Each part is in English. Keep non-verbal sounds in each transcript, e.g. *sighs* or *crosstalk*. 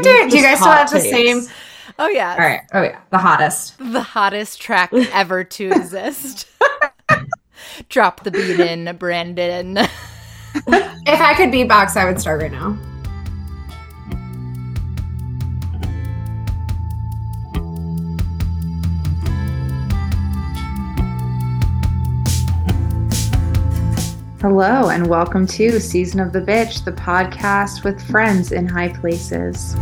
do, you guys still have the same? Oh yeah. All right. Oh yeah, the hottest. The hottest track ever to exist. *laughs* Drop the beat in, Brandon. *laughs* If I could beatbox, I would start right now. Hello, and welcome to Season of the Bitch, the podcast with friends in high places.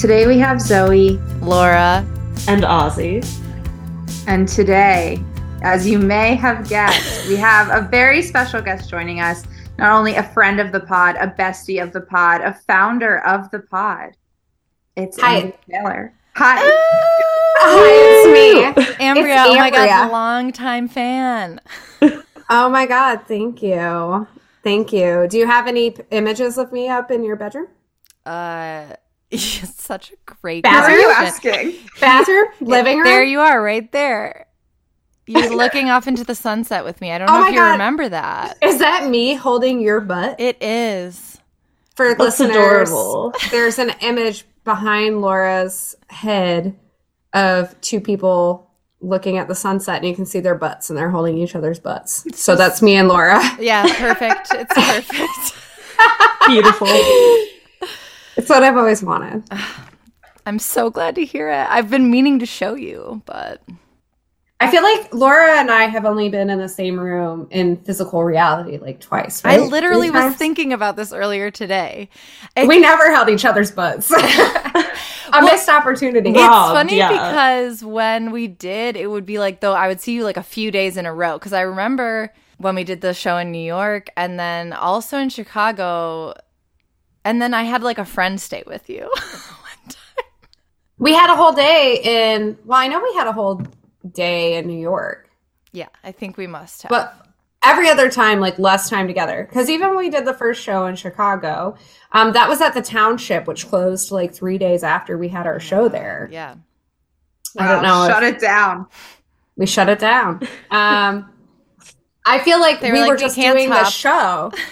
Today we have Zoe, Laura. And Ozzy. and today, as you may have guessed, we have a very special guest joining us. Not only a friend of the pod, a bestie of the pod, a founder of the pod. It's Hi. Ambria Taylor. Hi. Hi, it's me. Ambria, oh my god, Ambria. the longtime fan. *laughs* Oh my god, thank you. Thank you. Do you have any p- images of me up in your bedroom? Uh *laughs* such a great Bathroom? What are you asking? Bathroom? *laughs* Living room? There you are, right there. You're *laughs* looking off into the sunset with me. I don't Oh know my if you God. remember that. Is that me holding your butt? It is. For That's listeners, adorable. *laughs* there's an image behind Laura's head of two people looking at the sunset, and you can see their butts, and they're holding each other's butts. So that's me and Laura. *laughs* Yeah, perfect. It's perfect. Beautiful. It's what I've always wanted. *sighs* I'm so glad to hear it. I've been meaning to show you, but I feel like Laura and I have only been in the same room in physical reality like twice. I literally Three was times? thinking about this earlier today. we never held each other's butts. *laughs* A *laughs* missed opportunity. Wow. It's funny yeah. because when we did, it would be like though I would see you like a few days in a row. Because I remember when we did the show in New York and then also in Chicago, and then I had like a friend stay with you. *laughs* One time. We had a whole day in. Well, I know we had a whole day in New York, yeah, I think we must have. but every other time, like less time together. Because even when we did the first show in Chicago, um, that was at the Township, which closed like three days after we had our show there. yeah, I don't know. Shut if- it down. we shut it down. *laughs* Um, I feel like They we were were like, "We just can't doing the top." show. *laughs*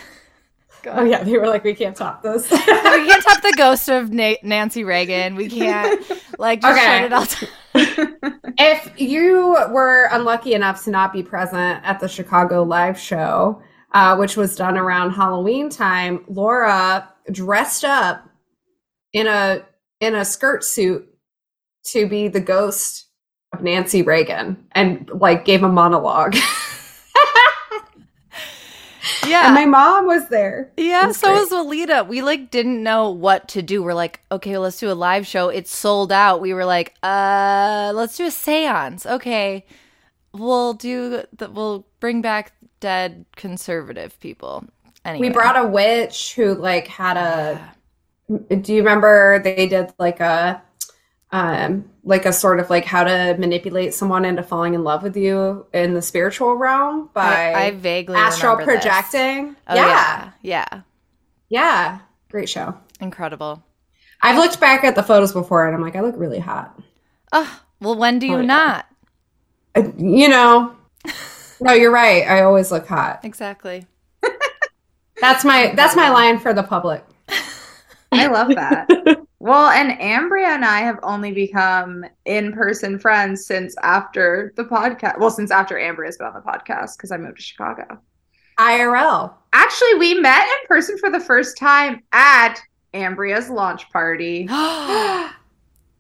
Oh yeah, they were like, we can't top this. we can't top the ghost of Na- Nancy Reagan. We can't *laughs* like just Okay. shut it all down. If you were unlucky enough to not be present at the Chicago live show, uh, which was done around Halloween time, Laura dressed up in a in a skirt suit to be the ghost of Nancy Reagan and like gave a monologue. *laughs* Yeah, and my mom was there. Yeah, was so great. was Alita. We like didn't know what to do. We're like, okay, well, let's do a live show. It's sold out. We were like, uh, let's do a séance. Okay, we'll do the, we'll bring back dead conservative people. Anyway, We brought a witch who like had a do you remember they did like a um like a sort of like how to manipulate someone into falling in love with you in the spiritual realm by I, I vaguely astral projecting. Oh, yeah. yeah, yeah, yeah. Great show. Incredible. i've looked back at the photos before and i'm like i look really hot. Oh, well, when do you Oh, not? I- you know. *laughs* No you're right. I always look hot. Exactly. *laughs* that's my that's my line for the public. *laughs* I love that. Well, and Ambria and I have only become in person friends since after the podcast. Well, since after Ambria's been on the podcast because I moved to Chicago. irl Actually, we met in person for the first time at Ambria's launch party. *gasps* *gasps* oh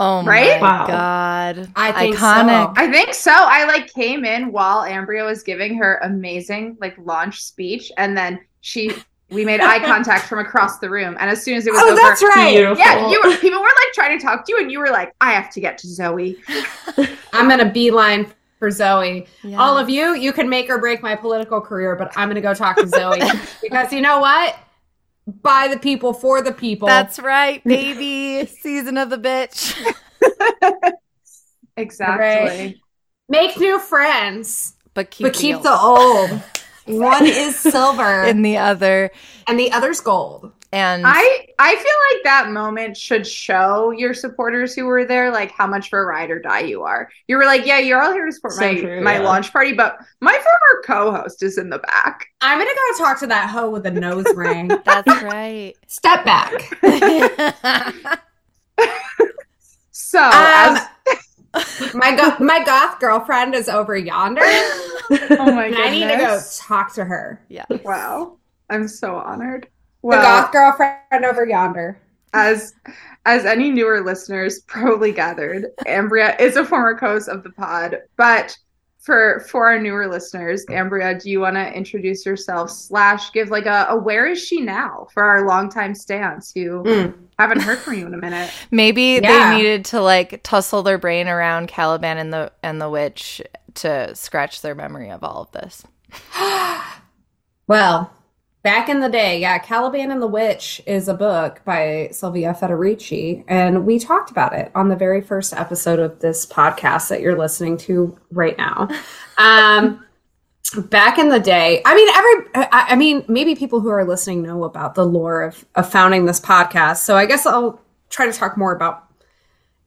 my Right? Wow. god! I think Iconic. so. I think so. I like came in while Ambria was giving her amazing like launch speech, and then she we made eye contact from across the room. And as soon as it was oh over, that's right Beautiful. yeah, you were people were like trying to talk to you, and you were like, I have to get to Zoe. *laughs* i'm gonna beeline for zoe Yeah. all of you, you can make or break my political career, but I'm going to go talk to Zoe *laughs* because you know what? By the people, for the people. That's right, baby. *laughs* Season of the bitch. Exactly. make new friends, But keep, but the keep old. the old. One is silver *laughs* and the other. and the other's gold. And I I feel like that moment should show your supporters who were there like how much of a ride or die you are. You were like, yeah, you're all here to support So my true, my yeah. launch party, but my former co-host is in the back. I'm gonna go talk to that hoe with a nose *laughs* ring. that's right. Step back. *laughs* So Um, as my go- my goth girlfriend is over yonder, *laughs* oh my and I need to go talk to her. yeah. Wow. I'm so honored. The Well, goth girlfriend over yonder. as as any newer listeners probably gathered, Ambria is a former co-host of the pod. But for for our newer listeners, Ambria, do you want to introduce yourself slash give like a, a where is she now for our longtime stans who Mm. haven't heard from you in a minute? Maybe Yeah. they needed to like tussle their brain around Caliban and the and the witch to scratch their memory of all of this. *gasps* Well, back in the day, yeah, Caliban and the Witch is a book by Silvia Federici, and we talked about it on the very first episode of this podcast that you're listening to right now. *laughs* Um, back in the day, I mean, every, I, I mean, maybe people who are listening know about the lore of, of founding this podcast. So I guess I'll try to talk more about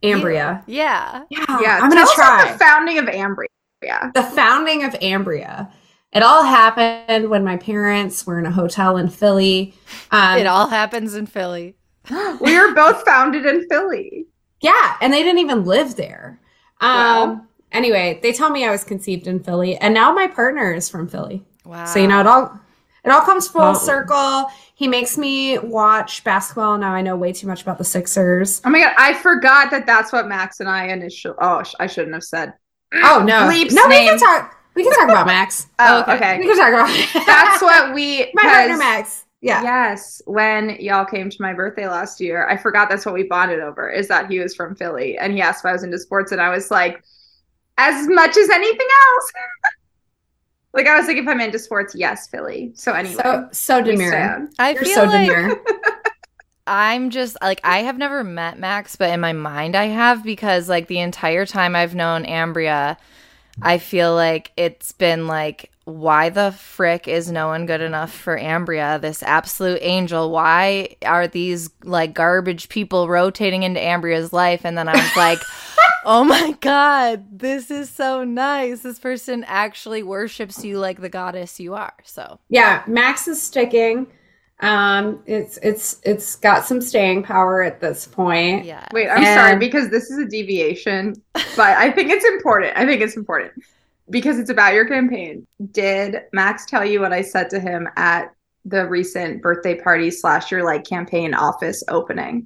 Ambria. Yeah. Yeah, Yeah, I'm gonna try the founding of Ambria. The founding of Ambria. It all happened when my parents were in a hotel in Philly. Um, it all happens in Philly. *gasps* We were both founded in Philly. yeah, and they didn't even live there. Um, Wow. Anyway, they tell me I was conceived in Philly, and now my partner is from Philly. Wow. So you know, it all it all comes full Wow. circle. He makes me watch basketball. Now I know way too much about the Sixers. Oh my god, I forgot that that's what Max and I initially. Oh, sh- I shouldn't have said. Oh *gasps* no, Bleep's no, we can talk. We can talk about *laughs* Max. Oh, oh, Okay. okay. We can talk about *laughs* That's what we. *laughs* my partner 'cause- Max. Yeah. Yes, when y'all came to my birthday last year, I forgot that's what we bonded over is that he was from Philly and he asked if I was into sports and I was like, as much as anything else. like I was like, if I'm into sports, yes, Philly. So anyway, So so demure. I You're feel so like demure. I'm just like I have never met Max, but in my mind I have because like the entire time I've known Ambria, I feel like it's been like why the frick is no one good enough for Ambria, this absolute angel? Why are these like garbage people rotating into Ambria's life? And then I was like, *laughs* oh my god, this is so nice. This person actually worships you like the goddess you are. So Yeah, Max is sticking. Um, it's it's it's got some staying power at this point. yeah. Wait, I'm sorry because this is a deviation, but I think it's important. I think it's important because it's about your campaign. Did Max tell you what I said to him at the recent birthday party slash your like campaign office opening?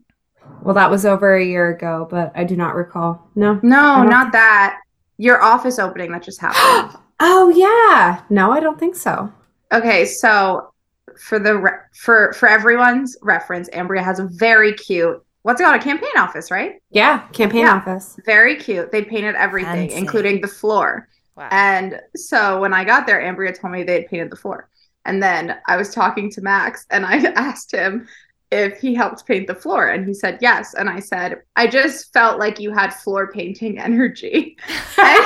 Well, that was over a year ago, but I do not recall. No. No, not that. Your office opening that just happened. *gasps* Oh yeah. No, I don't think so. okay, so for the re- for for everyone's reference, Ambria has a very cute what's it called a campaign office, right? Yeah, campaign Yeah. office. Very cute. They painted everything, Fancy. including the floor. Wow. And so when I got there, Ambria told me they had painted the floor. And then I was talking to Max and I *laughs* asked him if he helped paint the floor. And he said yes. And I said, I just felt like you had floor painting *laughs* energy. *laughs* and,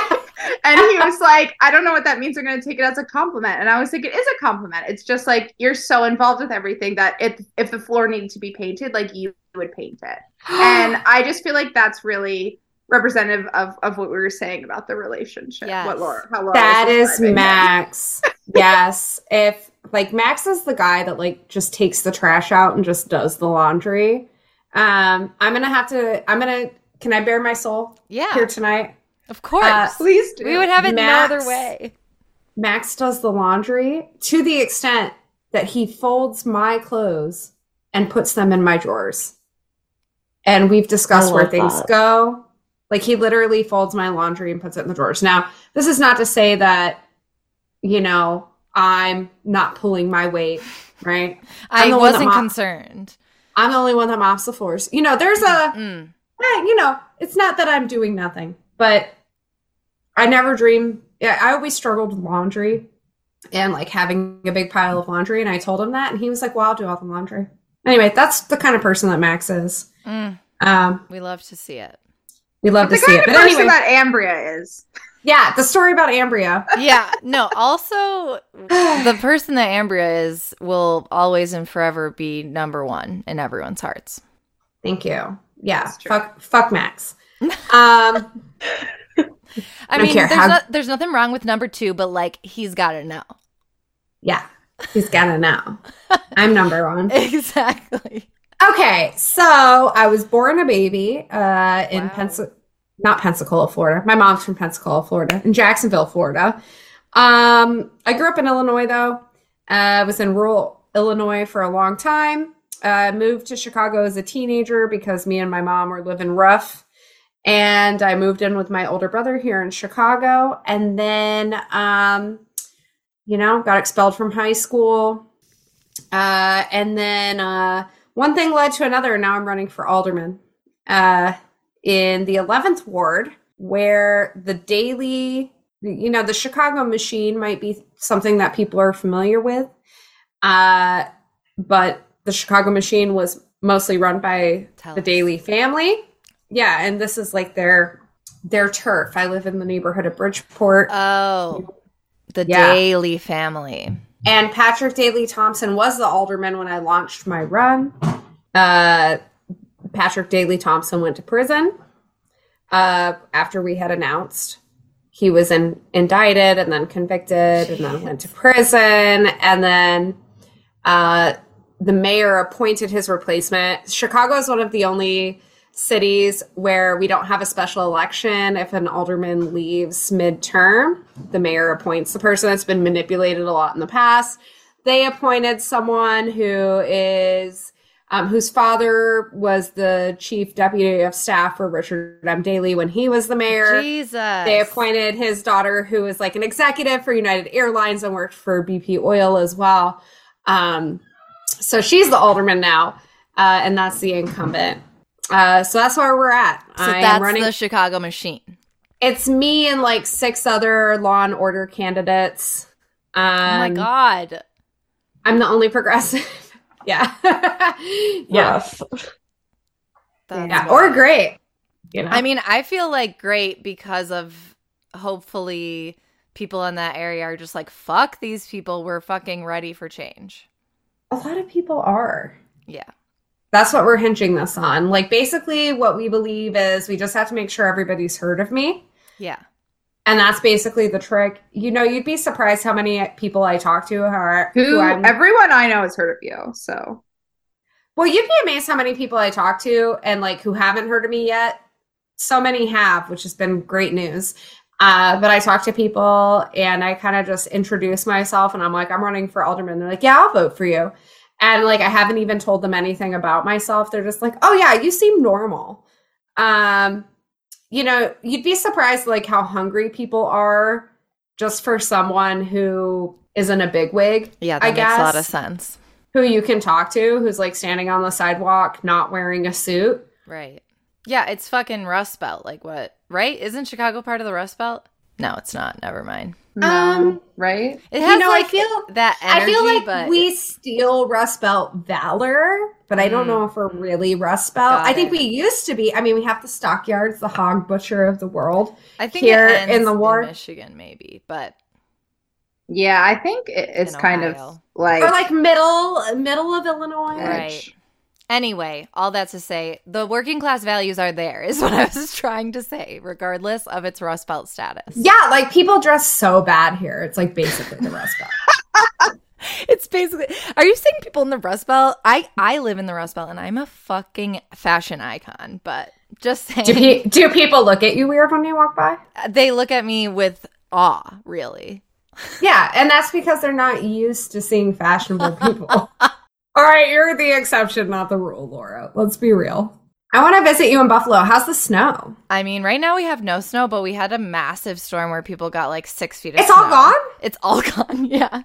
and he was like, I don't know what that means. I'm going to take it as a compliment. And I was like, it is a compliment. It's just like you're so involved with everything that if, if the floor needed to be painted, like you would paint it. *gasps* And I just feel like that's really representative of, of what we were saying about the relationship. Yes. What Laura, how Laura that is. Max. *laughs* yes. If like Max is the guy that like just takes the trash out and just does the laundry. Um, I'm gonna have to I'm gonna can I bare my soul yeah. here tonight? Of course. Uh, Please do. we would have it Max- no other way. Max does the laundry to the extent that he folds my clothes and puts them in my drawers. And we've discussed where things that. go. Like he literally folds my laundry and puts it in the drawers. Now, this is not to say that, you know, I'm not pulling my weight, right? I'm I the one that wasn't mop- concerned. I'm the only one that mops the floors. You know, there's a Mm. eh, you know, it's not that I'm doing nothing, but I never dream. Yeah, I always struggled with laundry and like having a big pile of laundry. And I told him that, and he was like, "Well, I'll do all the laundry." Anyway, that's the kind of person that Max is. Mm. Um, We love to see it. we love the to see kind it, of but person anyway, that Ambria is. Yeah, the story about Ambria. *laughs* yeah. No, also the person that Ambria is will always and forever be number one in everyone's hearts. Thank you. Yeah, fuck, fuck Max. *laughs* Um, I mean, there's, how- not, there's nothing wrong with number two, but like he's got to know. yeah, he's gotta know. I'm number one. *laughs* Exactly. Okay, so I was born a baby uh, in Wow. Pensacola, not Pensacola, Florida. My mom's from Pensacola, Florida, in Jacksonville, Florida. Um, I grew up in Illinois, though. Uh, I was in rural Illinois for a long time. Uh, moved to Chicago as a teenager because me and my mom were living rough. And I moved in with my older brother here in Chicago. And then, um, you know, got expelled from high school. Uh, and then uh, one thing led to another. And now I'm running for alderman uh, in the 11th ward, where the Daley, you know, the Chicago machine might be something that people are familiar with. Uh, but the Chicago machine was mostly run by Tell the us. Daley family. Yeah, and this is like their their turf. I live in the neighborhood of Bridgeport. Oh, the Yeah. Daley family. And Patrick Daley Thompson was the alderman when I launched my run. Uh, Patrick Daley Thompson went to prison uh, after we had announced he was in, indicted and then convicted and then went to prison. And then uh, the mayor appointed his replacement. Chicago is one of the only cities where we don't have a special election if an alderman leaves midterm the mayor appoints the person that's been manipulated a lot in the past they appointed someone who is um, whose father was the chief deputy of staff for richard m daley when he was the mayor Jesus. they appointed his daughter, who was like an executive for United Airlines and worked for BP Oil as well. Um, so she's the alderman now, uh, and that's the incumbent. Uh, so that's where we're at. So I am that's running. the Chicago machine. it's me and like six other law and order candidates. Um, oh my god. I'm the only progressive. *laughs* yeah, *laughs* yeah, Yes. That's yeah, wild. or great. You know, I mean, I feel like great because of hopefully people in that area are just like, fuck these people. We're fucking ready for change. a lot of people are. Yeah. That's what we're hinging this on. Like, basically, what we believe is we just have to make sure everybody's heard of me. Yeah. And that's basically the trick. You know, you'd be surprised how many people I talk to are Who I'm- everyone I know has heard of you. So well, you'd be amazed how many people I talk to and like who haven't heard of me yet. So many have, which has been great news. Uh, but I talk to people and I kind of just introduce myself and I'm like, I'm running for alderman. They're like, yeah, I'll vote for you. And like, I haven't even told them anything about myself. They're just like, oh yeah, you seem normal. Um, you know, you'd be surprised like how hungry people are just for someone who isn't a bigwig Yeah. That I makes a lot of sense. who you can talk to who's like standing on the sidewalk not wearing a suit. Right. Yeah. It's fucking Rust Belt. Like what? Right? Isn't Chicago part of the Rust Belt? No, it's not. Never mind. no, Um, right? It You has know, I feel- that energy, I feel like but we steal Rust Belt valor, but I don't Mm. know if we're really Rust Belt. Got I think it. we used to be. I mean, we have the stockyards, the hog butcher of the world. I think here it ends in the war- Michigan, maybe, but Yeah, I think it, it's kind of like, or like middle middle of Illinois. Edge. Right. Anyway, all that to say, the working class values are there, is *laughs* what I was trying to say, regardless of its Rust Belt status. Yeah, like people dress so bad here. It's like basically the Rust Belt. *laughs* It's basically. Are you saying people in the Rust Belt? I I live in the Rust Belt, and I'm a fucking fashion icon. But just saying, Do, pe- do people look at you weird when you walk by? they look at me with awe. Really, Yeah, and that's because they're not used to seeing fashionable people. *laughs* All right, you're the exception, not the rule, Laura. Let's be real. I want to visit you in Buffalo. How's the snow? I mean, right now we have no snow, but we had a massive storm where people got like six feet of snow. It's all gone? It's all *laughs* gone. Yeah.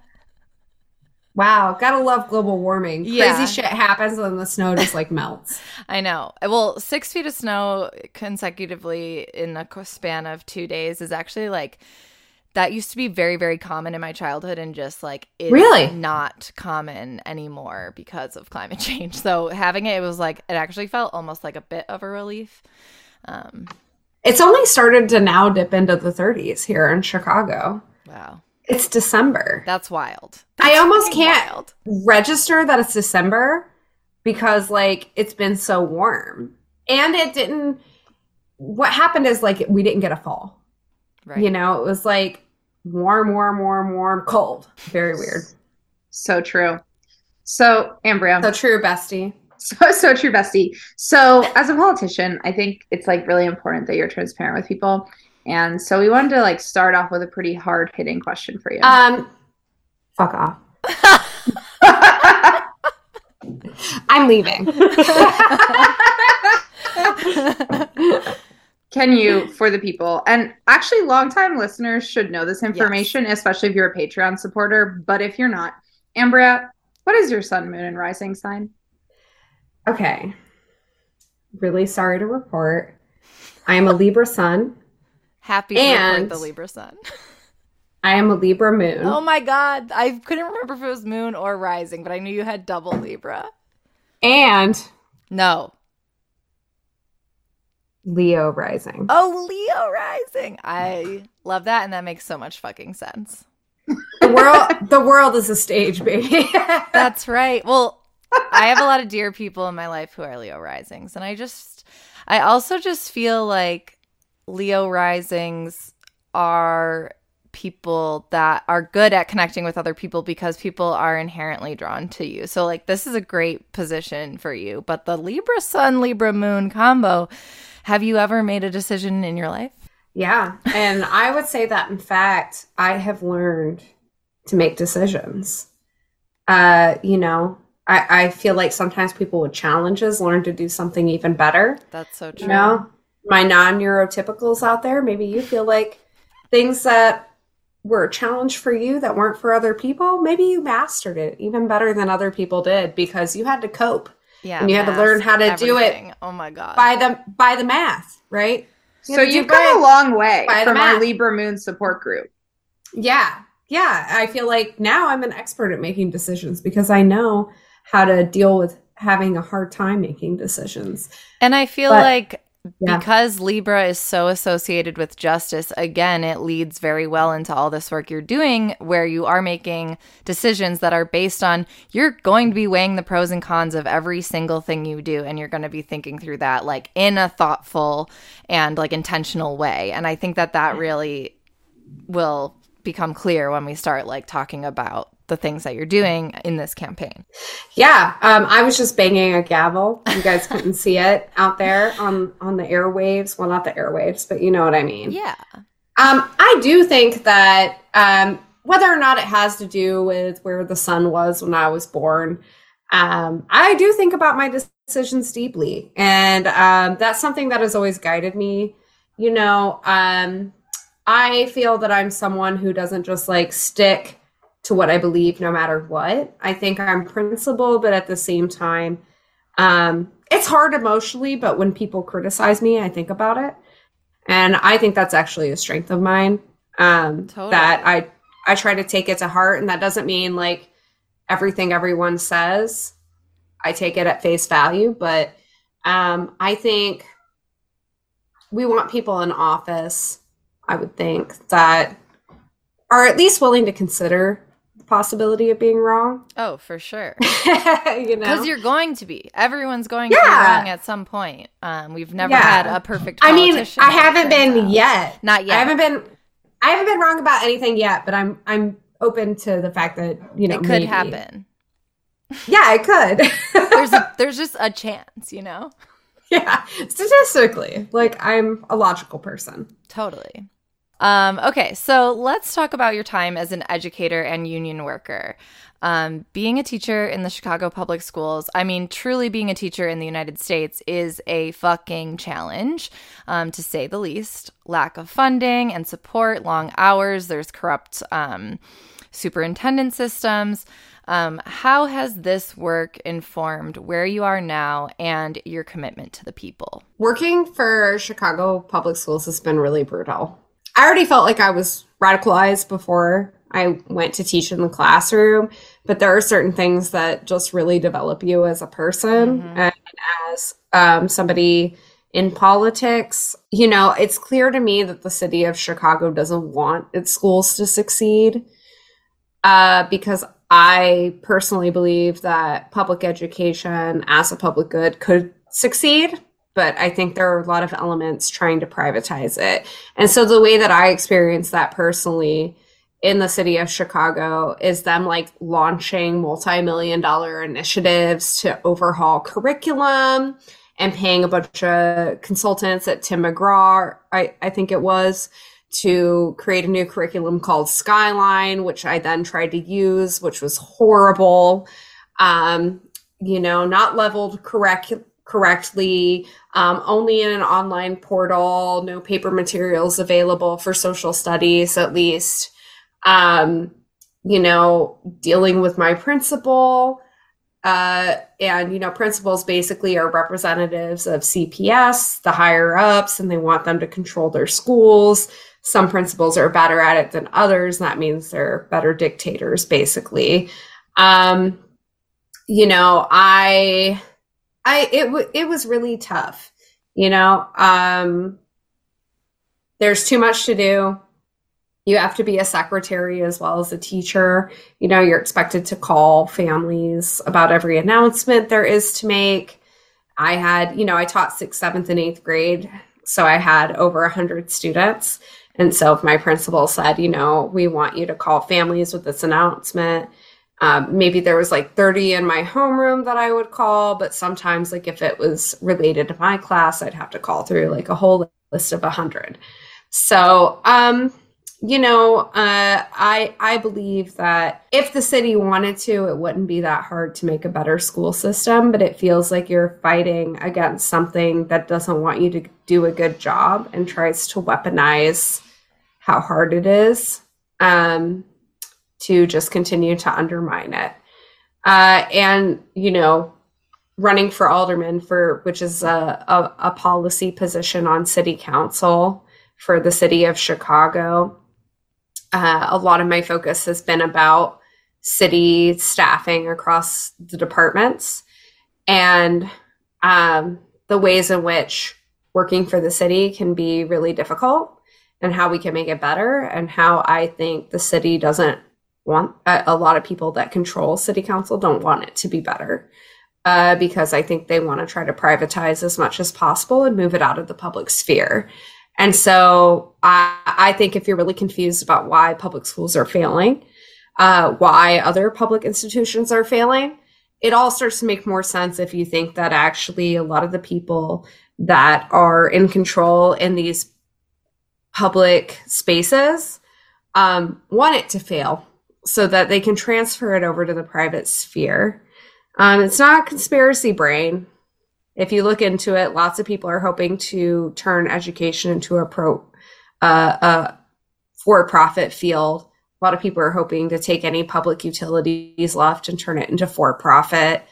Wow, gotta love global warming. Yeah. Crazy shit happens and the snow just like melts. *laughs* I know. Well, six feet of snow consecutively in a span of two days is actually like that used to be very, very common in my childhood and just like is Really? not common anymore because of climate *laughs* change. So having it, it was like it actually felt almost like a bit of a relief. Um, It's only started to now dip into the 30s here in Chicago. Wow. It's December. That's wild. I almost can't wild. register that it's December because like it's been so warm. And it didn't what happened is like we didn't get a fall. Right. You know, it was like warm, warm, warm, warm, cold. Very weird. So true. So, Ambria, So true, bestie. so *laughs* so true, bestie. So, as a politician, I think it's like really important that you're transparent with people. And so we wanted to like start off with a pretty hard hitting question for you. Um fuck off. *laughs* *laughs* I'm leaving. Can you, *laughs* for the people, and actually, longtime listeners should know this information, especially if you're a Patreon supporter. But if you're not, Ambria, what is your sun, moon, and rising sign? Okay. Really sorry to report. I am a Libra sun. Happy to And- report the Libra sun. I am a Libra moon. Oh my god. I couldn't remember if it was moon or rising, but I knew you had double Libra. And No. Leo rising. Oh, Leo rising. I love that, and that makes so much fucking sense. The world the world is a stage, baby. *laughs* That's right. Well, I have a lot of dear people in my life who are Leo risings, and I just, I also just feel like Leo risings are people that are good at connecting with other people because people are inherently drawn to you. So, like, this is a great position for you. But the Libra Sun, Libra Moon combo, have you ever made a decision in your life? yeah. And I would say that in fact, I have learned to make decisions. Uh, you know, I, I feel like sometimes people with challenges learn to do something even better. That's so true. You know, my non neurotypicals out there, maybe you feel like things that were a challenge for you that weren't for other people, maybe you mastered it even better than other people did because you had to cope Yeah. And you had to learn how to do it. Oh my God. by the by the math, right? You So had to do you've come a long way from our. Libra Moon support group. Yeah. Yeah. I feel like now I'm an expert at making decisions because I know how to deal with having a hard time making decisions. And I feel But- like Yeah. because Libra is so associated with justice, again, it leads very well into all this work you're doing where you are making decisions that are based on you're going to be weighing the pros and cons of every single thing you do. And you're going to be thinking through that like in a thoughtful and like intentional way. And I think that that really will become clear when we start like talking about the things that you're doing in this campaign. Yeah, um, I was just banging a gavel. You guys couldn't see it out there on on the airwaves. Well, not the airwaves, but you know what I mean. Yeah. Um, I do think that um, whether or not it has to do with where the sun was when I was born, um, I do think about my decisions deeply, and um, that's something that has always guided me. You know, um, I feel that I'm someone who doesn't just like stick to what I believe no matter what. I think I'm principled, but at the same time, um, it's hard emotionally. But when people criticize me, I think about it and i think that's actually a strength of mine um Totally. that i i try to take it to heart and that doesn't mean like everything everyone says i take it at face value but um i think we want people in office i would think that are at least willing to consider possibility of being wrong Oh, for sure. *laughs* you know Because you're going to be. Everyone's going to be wrong at some point. Um, we've never Yeah. had a perfect. i mean i haven't been out. yet Not yet. I haven't been I haven't been wrong about anything yet, but I'm I'm open to the fact that, you know, it could maybe. happen. Yeah, it could. *laughs* There's a, *laughs* there's just a chance, you know. yeah. Statistically, like I'm a logical person. Totally. Um, okay, so let's talk about your time as an educator and union worker. Um, being a teacher in the Chicago public schools, I mean, truly being a teacher in the United States is a fucking challenge, um, to say the least. Lack of funding and support, long hours, there's corrupt um, superintendent systems. Um, how has this work informed where you are now and your commitment to the people? Working for Chicago public schools has been really brutal. I already felt like I was radicalized before I went to teach in the classroom, but there are certain things that just really develop you as a person Mhm. and as um, somebody in politics. You know, it's clear to me that the city of Chicago doesn't want its schools to succeed uh, because I personally believe that public education as a public good could succeed. But I think there are a lot of elements trying to privatize it. And so the way that I experience that personally in the city of Chicago is them like launching multi million dollar initiatives to overhaul curriculum and paying a bunch of consultants at Tim McGraw, I, I think it was, to create a new curriculum called Skyline, which I then tried to use, which was horrible. Um, you know, not leveled correct correctly, um, only in an online portal, no paper materials available for social studies, at least. Um, you know, dealing with my principal, uh, and you know, principals basically are representatives of CPS, the higher ups, and they want them to control their schools. Some principals are better at it than others. That means they're better dictators, basically. Um, you know, I, I, it, w- it was really tough. You know, um, there's too much to do you have to be a secretary as well as a teacher. You know, you're expected to call families about every announcement there is to make. I had, you know, I taught sixth, seventh, and eighth grade. So I had over 100 students. And so if my principal said, you know, we want you to call families with this announcement, um, maybe there was like 30 in my homeroom that I would call, but sometimes, like if it was related to my class, I'd have to call through like a whole list of 100. So, um, you know, uh, I I believe that if the city wanted to, it wouldn't be that hard to make a better school system. But it feels like you're fighting against something that doesn't want you to do a good job and tries to weaponize how hard it is um, to just continue to undermine it. Uh, and you know, running for alderman for which is a, a, a policy position on city council for the city of Chicago uh, a lot of my focus has been about city staffing across the departments and um, the ways in which working for the city can be really difficult and how we can make it better and how I think the city doesn't want a, a lot of people that control city council don't want it to be better uh, because I think they want to try to privatize as much as possible and move it out of the public sphere. And so I, I think if you're really confused about why public schools are failing, uh, why other public institutions are failing, it all starts to make more sense if you think that actually a lot of the people that are in control in these public spaces um, want it to fail so that they can transfer it over to the private sphere. Um, it's not conspiracy brain if you look into it, lots of people are hoping to turn education into a pro, uh, a for-profit field. A lot of people are hoping to take any public utilities left and turn it into for-profit.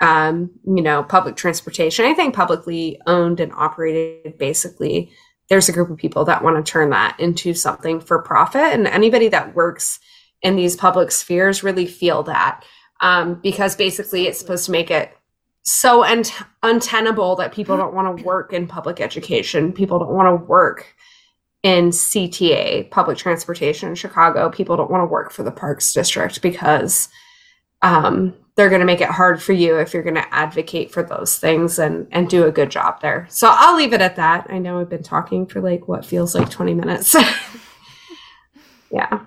Um, you know, public transportation, anything publicly owned and operated, basically, there's a group of people that want to turn that into something for profit. And anybody that works in these public spheres really feel that um, because basically it's supposed to make it so un- untenable that people don't want to work in public education. People don't want to work in CTA, public transportation in Chicago. People don't want to work for the Parks District because um, they're going to make it hard for you if you're going to advocate for those things and and do a good job there. So I'll leave it at that. I know I've been talking for like what feels like 20 minutes. *laughs* yeah.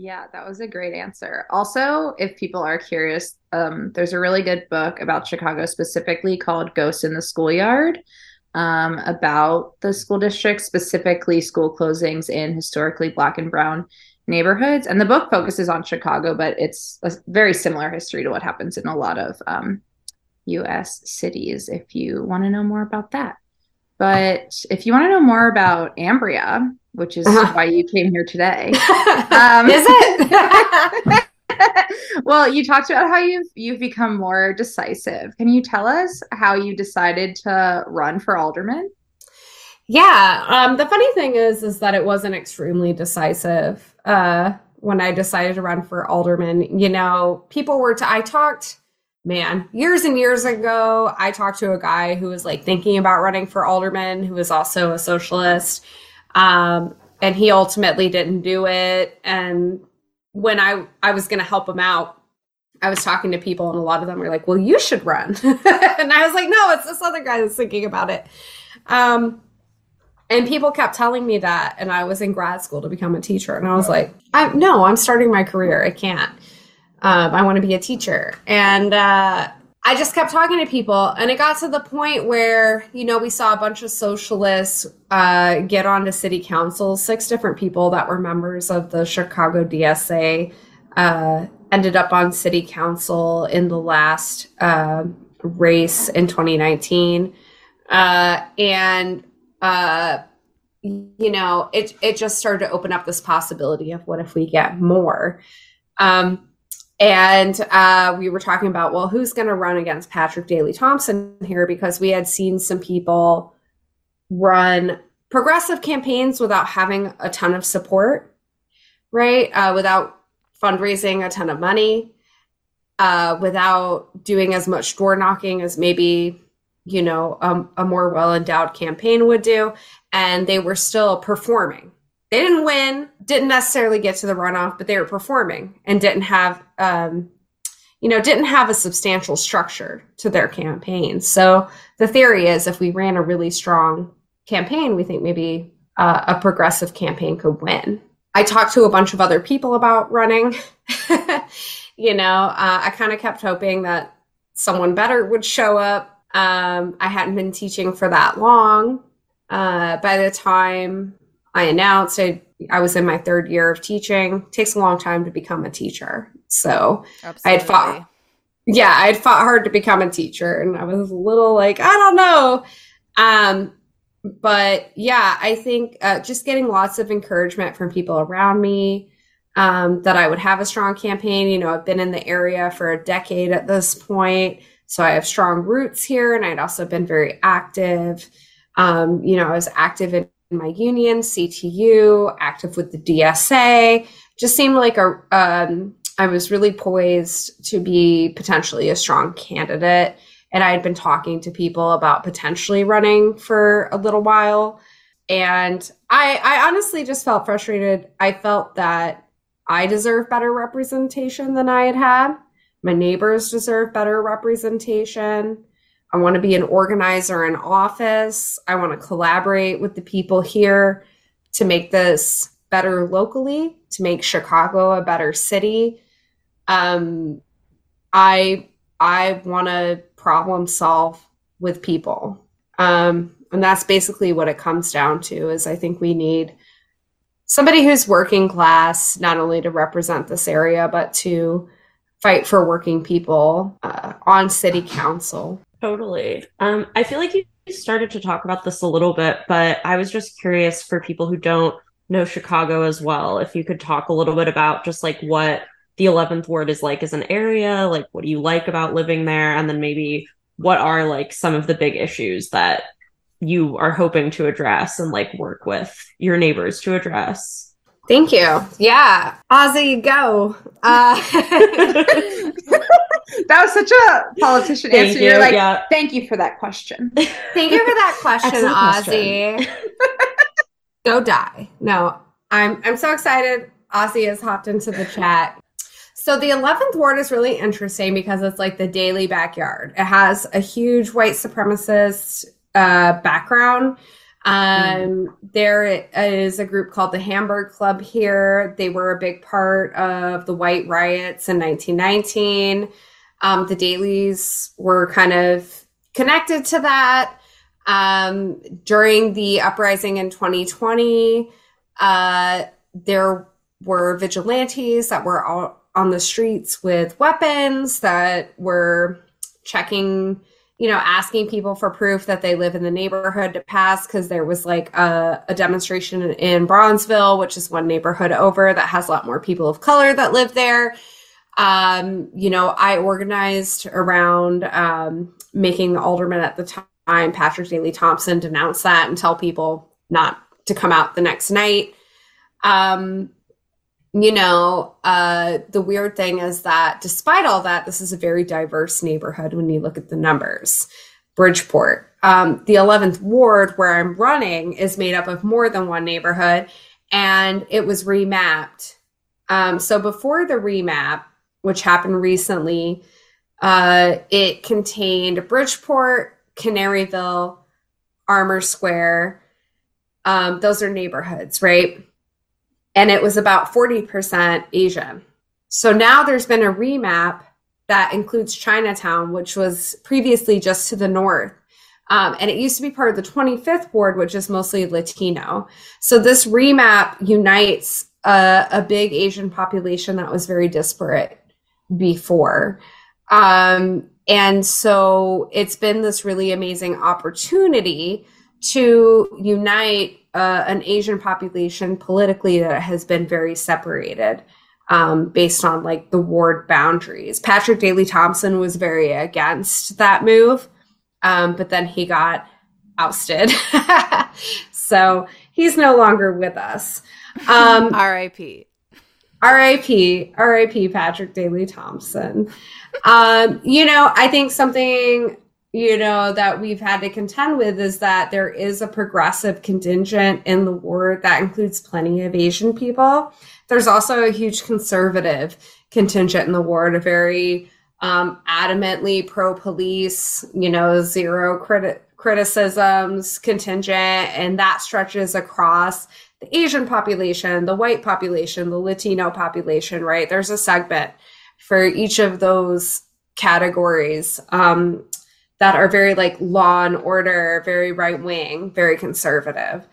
Yeah, that was a great answer. Also, if people are curious, um, there's a really good book about Chicago specifically called Ghosts in the Schoolyard um, about the school district, specifically school closings in historically black and brown neighborhoods. And the book focuses on Chicago, but it's a very similar history to what happens in a lot of um, US cities if you want to know more about that. But if you want to know more about Ambria, which is uh-huh. why you came here today. *laughs* Um, is it? *laughs* well, you talked about how you've you've become more decisive. Can you tell us how you decided to run for alderman? Yeah, um, the funny thing is, is that it wasn't extremely decisive uh, when I decided to run for alderman. You know, people were. T- I talked man, years and years ago, I talked to a guy who was like thinking about running for alderman, who was also a socialist. Um, and he ultimately didn't do it. And when I, I was going to help him out, I was talking to people, and a lot of them were like, Well, you should run. *laughs* and I was like, No, it's this other guy that's thinking about it. Um, and people kept telling me that. And I was in grad school to become a teacher. And I was like, I, No, I'm starting my career. I can't. Um, I want to be a teacher. And uh, I just kept talking to people. And it got to the point where, you know, we saw a bunch of socialists uh, get onto city council, six different people that were members of the Chicago DSA. Uh, ended up on city council in the last uh, race in 2019 uh, and uh, you know it, it just started to open up this possibility of what if we get more um, and uh, we were talking about well who's going to run against patrick daley thompson here? Because we had seen some people run progressive campaigns without having a ton of support right? Uh, without fundraising a ton of money uh, without doing as much door knocking as maybe you know um, a more well endowed campaign would do. And they were still performing they didn't win didn't necessarily get to the runoff but they were performing and didn't have um, you know didn't have a substantial structure to their campaign so the theory is if we ran a really strong campaign we think maybe uh, a progressive campaign could win I talked to a bunch of other people about running. *laughs* you know, uh, I kind of kept hoping that someone better would show up. Um, I hadn't been teaching for that long. Uh, by the time I announced, I, I was in my third year of teaching. It takes a long time to become a teacher. So Absolutely. I had fought. Yeah, I had fought hard to become a teacher, and I was a little like, I don't know. Um, but yeah, I think uh, just getting lots of encouragement from people around me um, that I would have a strong campaign. You know, I've been in the area for a decade at this point, so I have strong roots here, and I'd also been very active. Um, you know, I was active in my union, CTU, active with the DSA. Just seemed like a um, I was really poised to be potentially a strong candidate and I had been talking to people about potentially running for a little while. And I, I honestly just felt frustrated. I felt that I deserve better representation than I had had. My neighbors deserve better representation. I want to be an organizer in office. I want to collaborate with the people here to make this better locally, to make Chicago a better city. Um, I I want to problem solve with people. Um, and that's basically what it comes down to is I think we need somebody who's working class, not only to represent this area, but to fight for working people uh, on city council. Totally. Um, I feel like you started to talk about this a little bit, but I was just curious for people who don't know Chicago as well, if you could talk a little bit about just like what the 11th ward is like as an area like what do you like about living there? And then maybe what are like some of the big issues that you are hoping to address and like work with your neighbors to address? Thank you. Yeah. Ozzy go. Uh- *laughs* *laughs* that was such a politician thank answer you. are like yeah. thank you for that question *laughs* thank you for that question ozzy question. *laughs* go die no i'm i'm so excited ozzy has hopped into the chat so the 11th ward is really interesting because it's like the Daley backyard. It has a huge white supremacist uh, background. Um, mm. There is a group called the Hamburg Club here. They were a big part of the white riots in 1919. Um, the Daleys were kind of connected to that. Um, during the uprising in 2020, uh, there were vigilantes that were all, on the streets with weapons that were checking you know asking people for proof that they live in the neighborhood to pass because there was like a, a, demonstration in bronzeville which is one neighborhood over that has a lot more people of color that live there um, you know i organized around um, making the alderman at the time patrick daley thompson denounce that and tell people not to come out the next night um, you know, uh, the weird thing is that despite all that, this is a very diverse neighborhood when you look at the numbers. Bridgeport, um, the 11th ward where I'm running is made up of more than one neighborhood, and it was remapped. Um, so before the remap, which happened recently, uh, it contained Bridgeport, Canaryville, Armour Square. Um, those are neighborhoods, right? And it was about 40% Asian. So now there's been a remap that includes Chinatown, which was previously just to the north. Um, and it used to be part of the 25th ward, which is mostly Latino. So this remap unites a, a big Asian population that was very disparate before. Um, and so it's been this really amazing opportunity to unite uh, an Asian population politically that has been very separated um, based on like the ward boundaries. Patrick Daley Thompson was very against that move, um, but then he got ousted. *laughs* so he's no longer with us. Um, *laughs* R.I.P. R.I.P. R.I.P. Patrick Daley Thompson. Um, you know, I think something you know that we've had to contend with is that there is a progressive contingent in the ward that includes plenty of Asian people. There's also a huge conservative contingent in the ward, a very um, adamantly pro police, you know, zero criti- criticisms contingent, and that stretches across the Asian population, the white population, the Latino population, right? There's a segment for each of those categories um, that are very like law and order, very right wing, very conservative.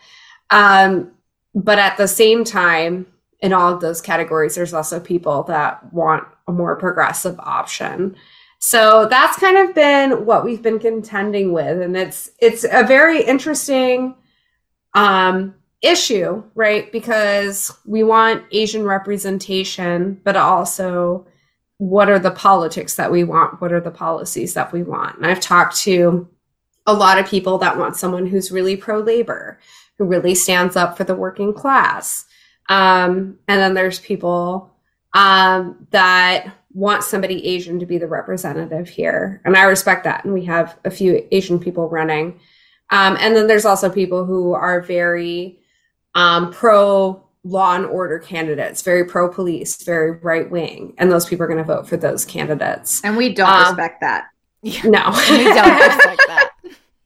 Um, but at the same time, in all of those categories, there's also people that want a more progressive option. So that's kind of been what we've been contending with, and it's it's a very interesting um, issue, right? Because we want Asian representation, but also what are the politics that we want? What are the policies that we want? And I've talked to a lot of people that want someone who's really pro labor, who really stands up for the working class. Um, and then there's people um, that want somebody Asian to be the representative here. And I respect that. And we have a few Asian people running. Um, and then there's also people who are very um, pro law and order candidates, very pro police, very right wing, and those people are going to vote for those candidates. And we don't um, respect that. No, *laughs* we don't respect that.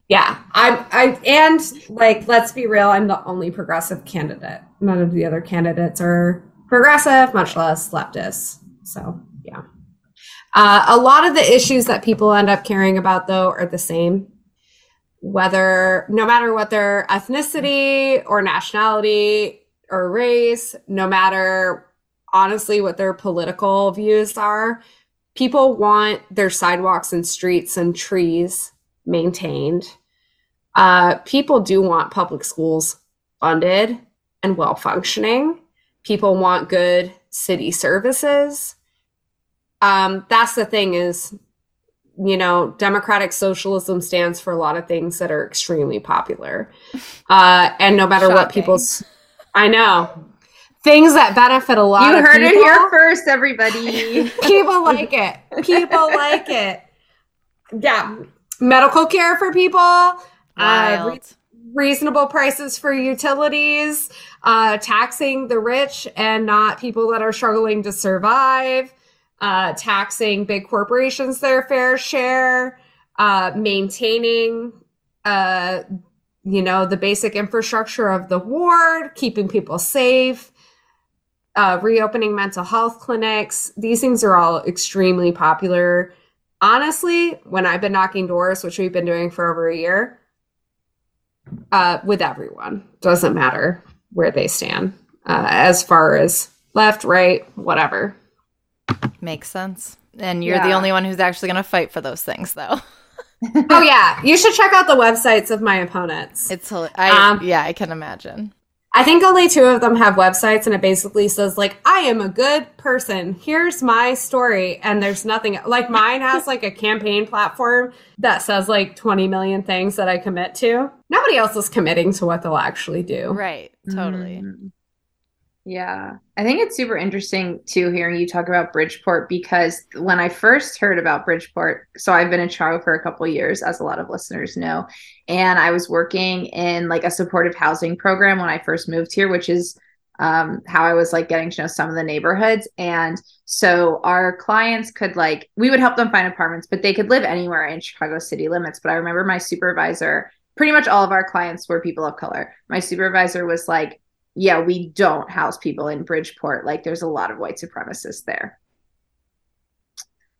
Yeah, I'm. I and like, let's be real. I'm the only progressive candidate. None of the other candidates are progressive, much less leftist. So yeah, uh, a lot of the issues that people end up caring about, though, are the same. Whether, no matter what their ethnicity or nationality or race, no matter honestly what their political views are, people want their sidewalks and streets and trees maintained. Uh, people do want public schools funded and well functioning. People want good city services. Um, that's the thing is, you know, democratic socialism stands for a lot of things that are extremely popular. *laughs* Uh, and no matter Shocking. what people's I know. Things that benefit a lot you heard people. it here first, everybody. *laughs* people like it. People like it. Yeah. Medical care for people. Uh, re- reasonable prices for utilities. Uh, taxing the rich and not people that are struggling to survive. Uh, taxing big corporations their fair share. Uh, maintaining uh, you know, the basic infrastructure of the ward, keeping people safe, uh, reopening mental health clinics. These things are all extremely popular. Honestly, when I've been knocking doors, which we've been doing for over a year, uh, with everyone, doesn't matter where they stand, uh, as far as left, right, whatever. Makes sense. And you're yeah. the only one who's actually going to fight for those things, though. *laughs* oh yeah, you should check out the websites of my opponents. It's I um, yeah, I can imagine. I think only two of them have websites, and it basically says like, "I am a good person. Here's my story," and there's nothing like mine has like a campaign platform that says like 20 million things that I commit to. Nobody else is committing to what they'll actually do. Right. Totally. Mm-hmm. Yeah. I think it's super interesting too hearing you talk about Bridgeport because when I first heard about Bridgeport, so I've been in Chicago for a couple years, as a lot of listeners know, and I was working in like a supportive housing program when I first moved here, which is um, how I was like getting to know some of the neighborhoods. And so our clients could like, we would help them find apartments, but they could live anywhere in Chicago city limits. But I remember my supervisor, pretty much all of our clients were people of color. My supervisor was like, yeah, we don't house people in Bridgeport. Like there's a lot of white supremacists there.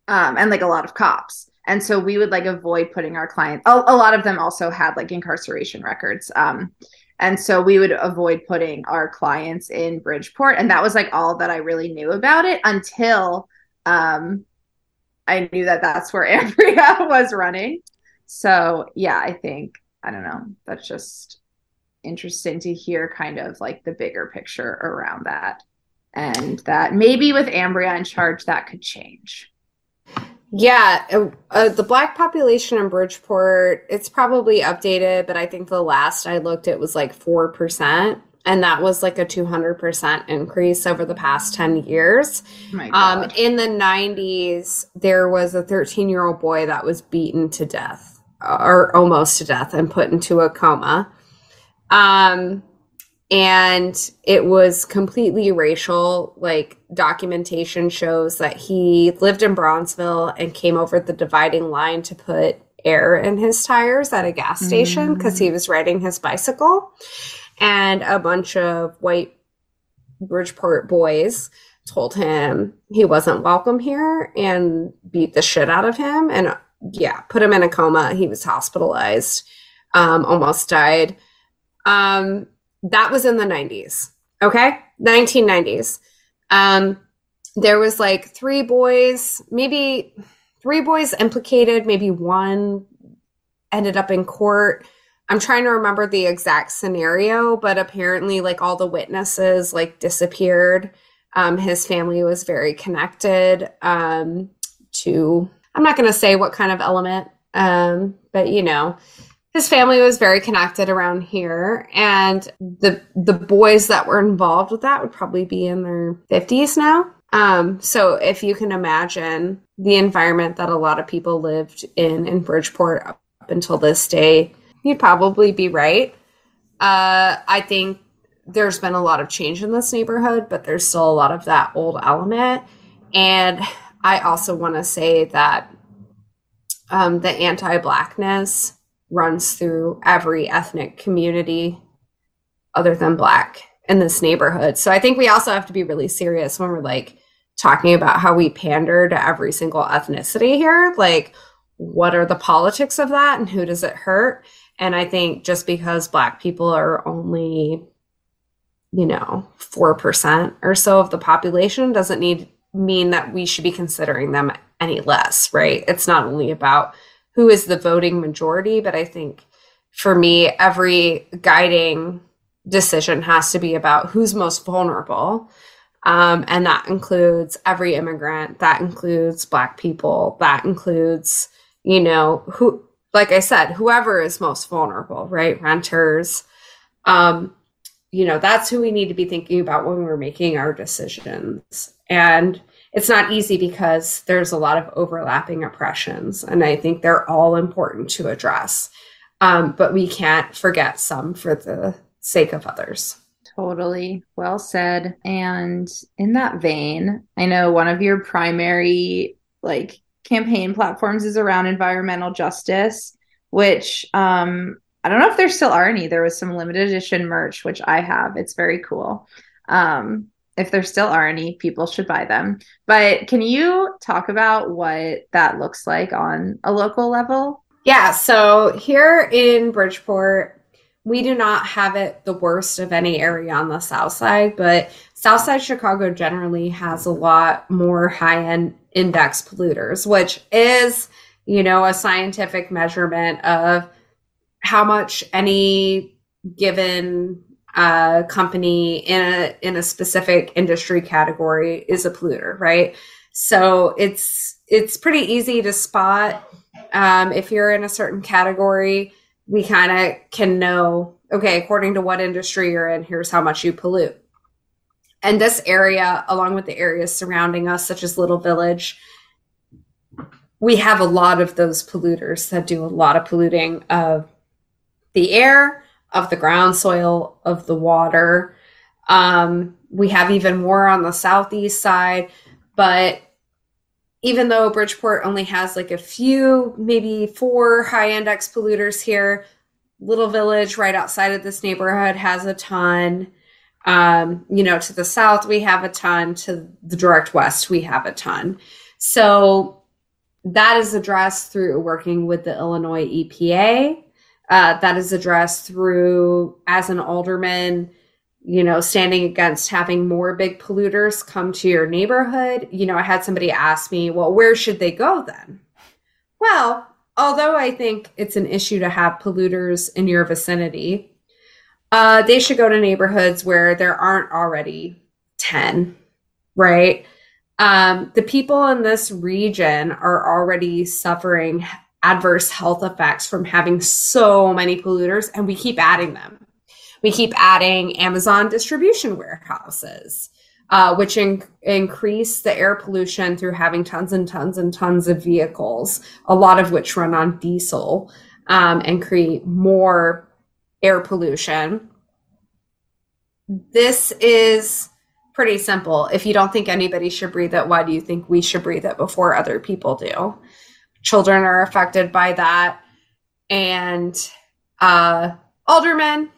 Um, and like a lot of cops. And so we would like avoid putting our clients, a, a lot of them also had like incarceration records. Um, and so we would avoid putting our clients in Bridgeport. And that was like all that I really knew about it until um, I knew that that's where *laughs* Ambria was running. So yeah, I think, I don't know, that's just interesting to hear kind of like the bigger picture around that and that maybe with Ambria in charge that could change. Yeah, uh, uh, the black population in Bridgeport, it's probably updated, but I think the last I looked it was like 4%, and that was like a 200% increase over the past 10 years. Oh um, in the 90s, there was a 13 year old boy that was beaten to death or almost to death and put into a coma. Um, and it was completely racial. Like documentation shows that he lived in Bronzeville and came over the dividing line to put air in his tires at a gas station because mm. he was riding his bicycle. And a bunch of white Bridgeport boys told him he wasn't welcome here and beat the shit out of him. And yeah, put him in a coma. He was hospitalized, um, almost died. Um, that was in the 90s. Okay. 1990s. Um, there was like three boys, maybe three boys implicated, maybe one ended up in court. I'm trying to remember the exact scenario, but apparently like all the witnesses like disappeared. Um, his family was very connected um, to, I'm not going to say what kind of element, um, but you know, his family was very connected around here and the the boys that were involved with that would probably be in their 50s now. Um, so if you can imagine the environment that a lot of people lived in in bridgeport up until this day you'd probably be right. Uh, i think there's been a lot of change in this neighborhood but there's still a lot of that old element. And i also want to say that um, the anti-blackness runs through every ethnic community other than black in this neighborhood. So I think we also have to be really serious when we're like talking about how we pander to every single ethnicity here. Like, what are the politics of that and who does it hurt? And I think just because black people are only, you know, 4% or so of the population doesn't need mean that we should be considering them any less, right? It's not only about who is the voting majority, but I think for me, every guiding decision has to be about who's most vulnerable. Um, and that includes every immigrant, that includes Black people, that includes, you know, who, like I said, whoever is most vulnerable, right? Renters. Um, you know, that's who we need to be thinking about when we're making our decisions. And it's not easy because there's a lot of overlapping oppressions, and I think they're all important to address. Um, but we can't forget some for the sake of others. Totally. Well said. And in that vein, I know one of your primary like campaign platforms is around environmental justice, which um I don't know if there still are any. There was some limited edition merch, which I have. It's very cool. Um, if there still are any, people should buy them. But can you talk about what that looks like on a local level? Yeah. So here in Bridgeport, we do not have it the worst of any area on the south side, but south side Chicago generally has a lot more high end index polluters, which is, you know, a scientific measurement of how much any given uh, company in a in a specific industry category is a polluter, right? So it's it's pretty easy to spot um, if you're in a certain category. We kind of can know, okay, according to what industry you're in, here's how much you pollute. And this area, along with the areas surrounding us, such as Little Village, we have a lot of those polluters that do a lot of polluting of the air, of the ground soil, of the water. Um, we have even more on the southeast side, but even though Bridgeport only has like a few, maybe four high index polluters here, Little Village right outside of this neighborhood has a ton. Um, you know, to the south, we have a ton. To the direct west, we have a ton. So that is addressed through working with the Illinois EPA. Uh, that is addressed through, as an alderman, you know, standing against having more big polluters come to your neighborhood. You know, I had somebody ask me, well, where should they go then? Well, although I think it's an issue to have polluters in your vicinity, uh, they should go to neighborhoods where there aren't already 10, right? Um, the people in this region are already suffering adverse health effects from having so many polluters, and we keep adding them we keep adding Amazon distribution warehouses, uh, which in- increase the air pollution through having tons and tons and tons of vehicles, a lot of which run on diesel um, and create more air pollution. This is pretty simple. If you don't think anybody should breathe it, why do you think we should breathe it before other people do? Children are affected by that. And uh, aldermen,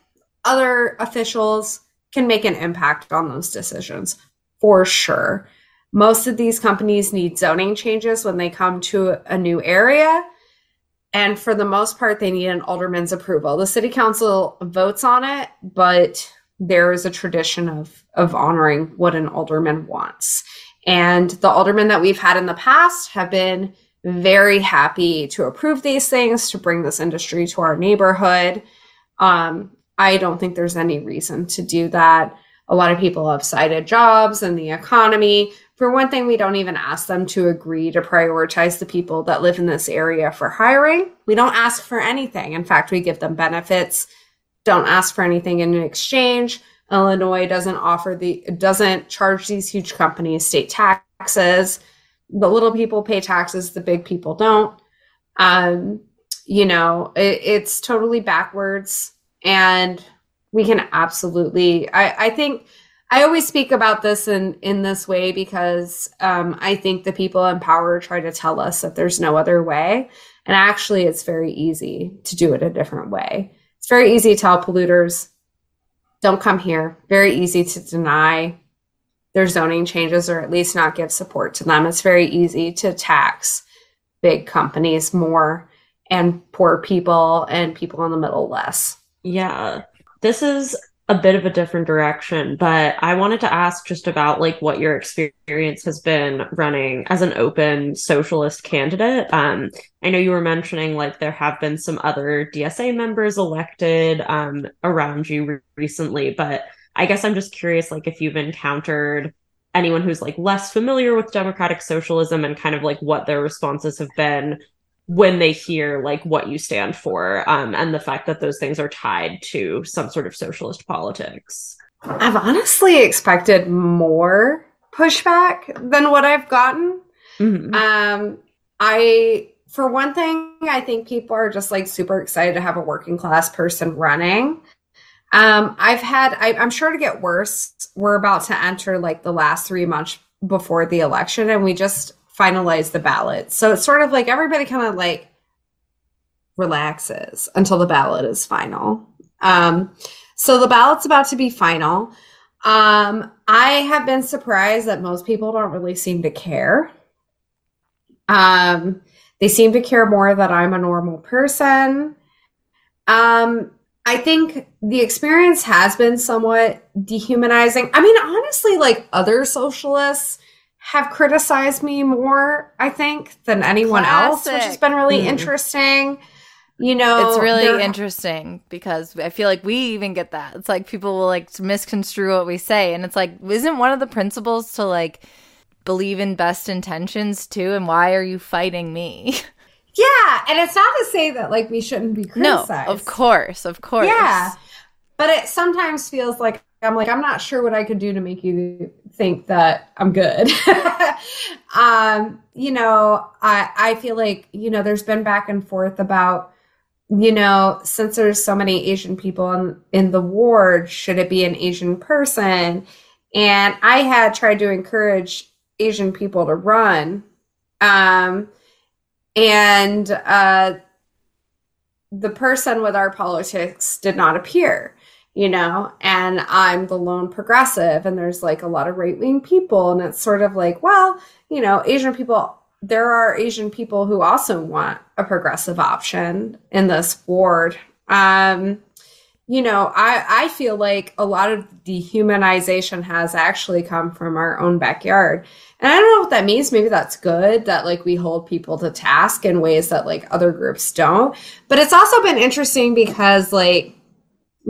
other officials can make an impact on those decisions for sure. Most of these companies need zoning changes when they come to a new area. And for the most part, they need an alderman's approval. The city council votes on it, but there is a tradition of, of honoring what an alderman wants. And the aldermen that we've had in the past have been very happy to approve these things, to bring this industry to our neighborhood. Um, I don't think there's any reason to do that. A lot of people have cited jobs and the economy. For one thing, we don't even ask them to agree to prioritize the people that live in this area for hiring. We don't ask for anything. In fact, we give them benefits, don't ask for anything in exchange. Illinois doesn't offer the doesn't charge these huge companies state taxes. The little people pay taxes, the big people don't. Um, you know, it, it's totally backwards and we can absolutely i i think i always speak about this in in this way because um, i think the people in power try to tell us that there's no other way and actually it's very easy to do it a different way it's very easy to tell polluters don't come here very easy to deny their zoning changes or at least not give support to them it's very easy to tax big companies more and poor people and people in the middle less yeah. This is a bit of a different direction, but I wanted to ask just about like what your experience has been running as an open socialist candidate. Um, I know you were mentioning like there have been some other DSA members elected um, around you re- recently, but I guess I'm just curious like if you've encountered anyone who's like less familiar with democratic socialism and kind of like what their responses have been when they hear like what you stand for um, and the fact that those things are tied to some sort of socialist politics. I've honestly expected more pushback than what i've gotten. Mm-hmm. um, i for one thing i think people are just like super excited to have a working class person running um, i've had I, i'm sure to get worse we're about to enter like the last three months before the election and we just finalize the ballot. So it's sort of like everybody kind of like relaxes until the ballot is final. Um, so the ballot's about to be final. Um, I have been surprised that most people don't really seem to care. Um, they seem to care more that I'm a normal person. Um, I think the experience has been somewhat dehumanizing. I mean, honestly, like other socialists have criticized me more, I think, than anyone Classic. else, which has been really mm. interesting. You know, it's really interesting because I feel like we even get that. It's like people will like misconstrue what we say, and it's like, isn't one of the principles to like believe in best intentions too? And why are you fighting me? *laughs* Yeah, and it's not to say that like we shouldn't be criticized. No, of course, of course. Yeah, but it sometimes feels like I'm like, I'm not sure what I could do to make you think that I'm good. *laughs* um, you know, I I feel like, you know, there's been back and forth about, you know, since there's so many Asian people in, in the ward, should it be an Asian person? And I had tried to encourage Asian people to run. Um, and uh, the person with our politics did not appear you know, and I'm the lone progressive, and there's like a lot of right wing people, and it's sort of like, well, you know, Asian people, there are Asian people who also want a progressive option in this ward. Um, you know, I, I feel like a lot of dehumanization has actually come from our own backyard. And I don't know what that means. Maybe that's good that like we hold people to task in ways that like other groups don't. But it's also been interesting because like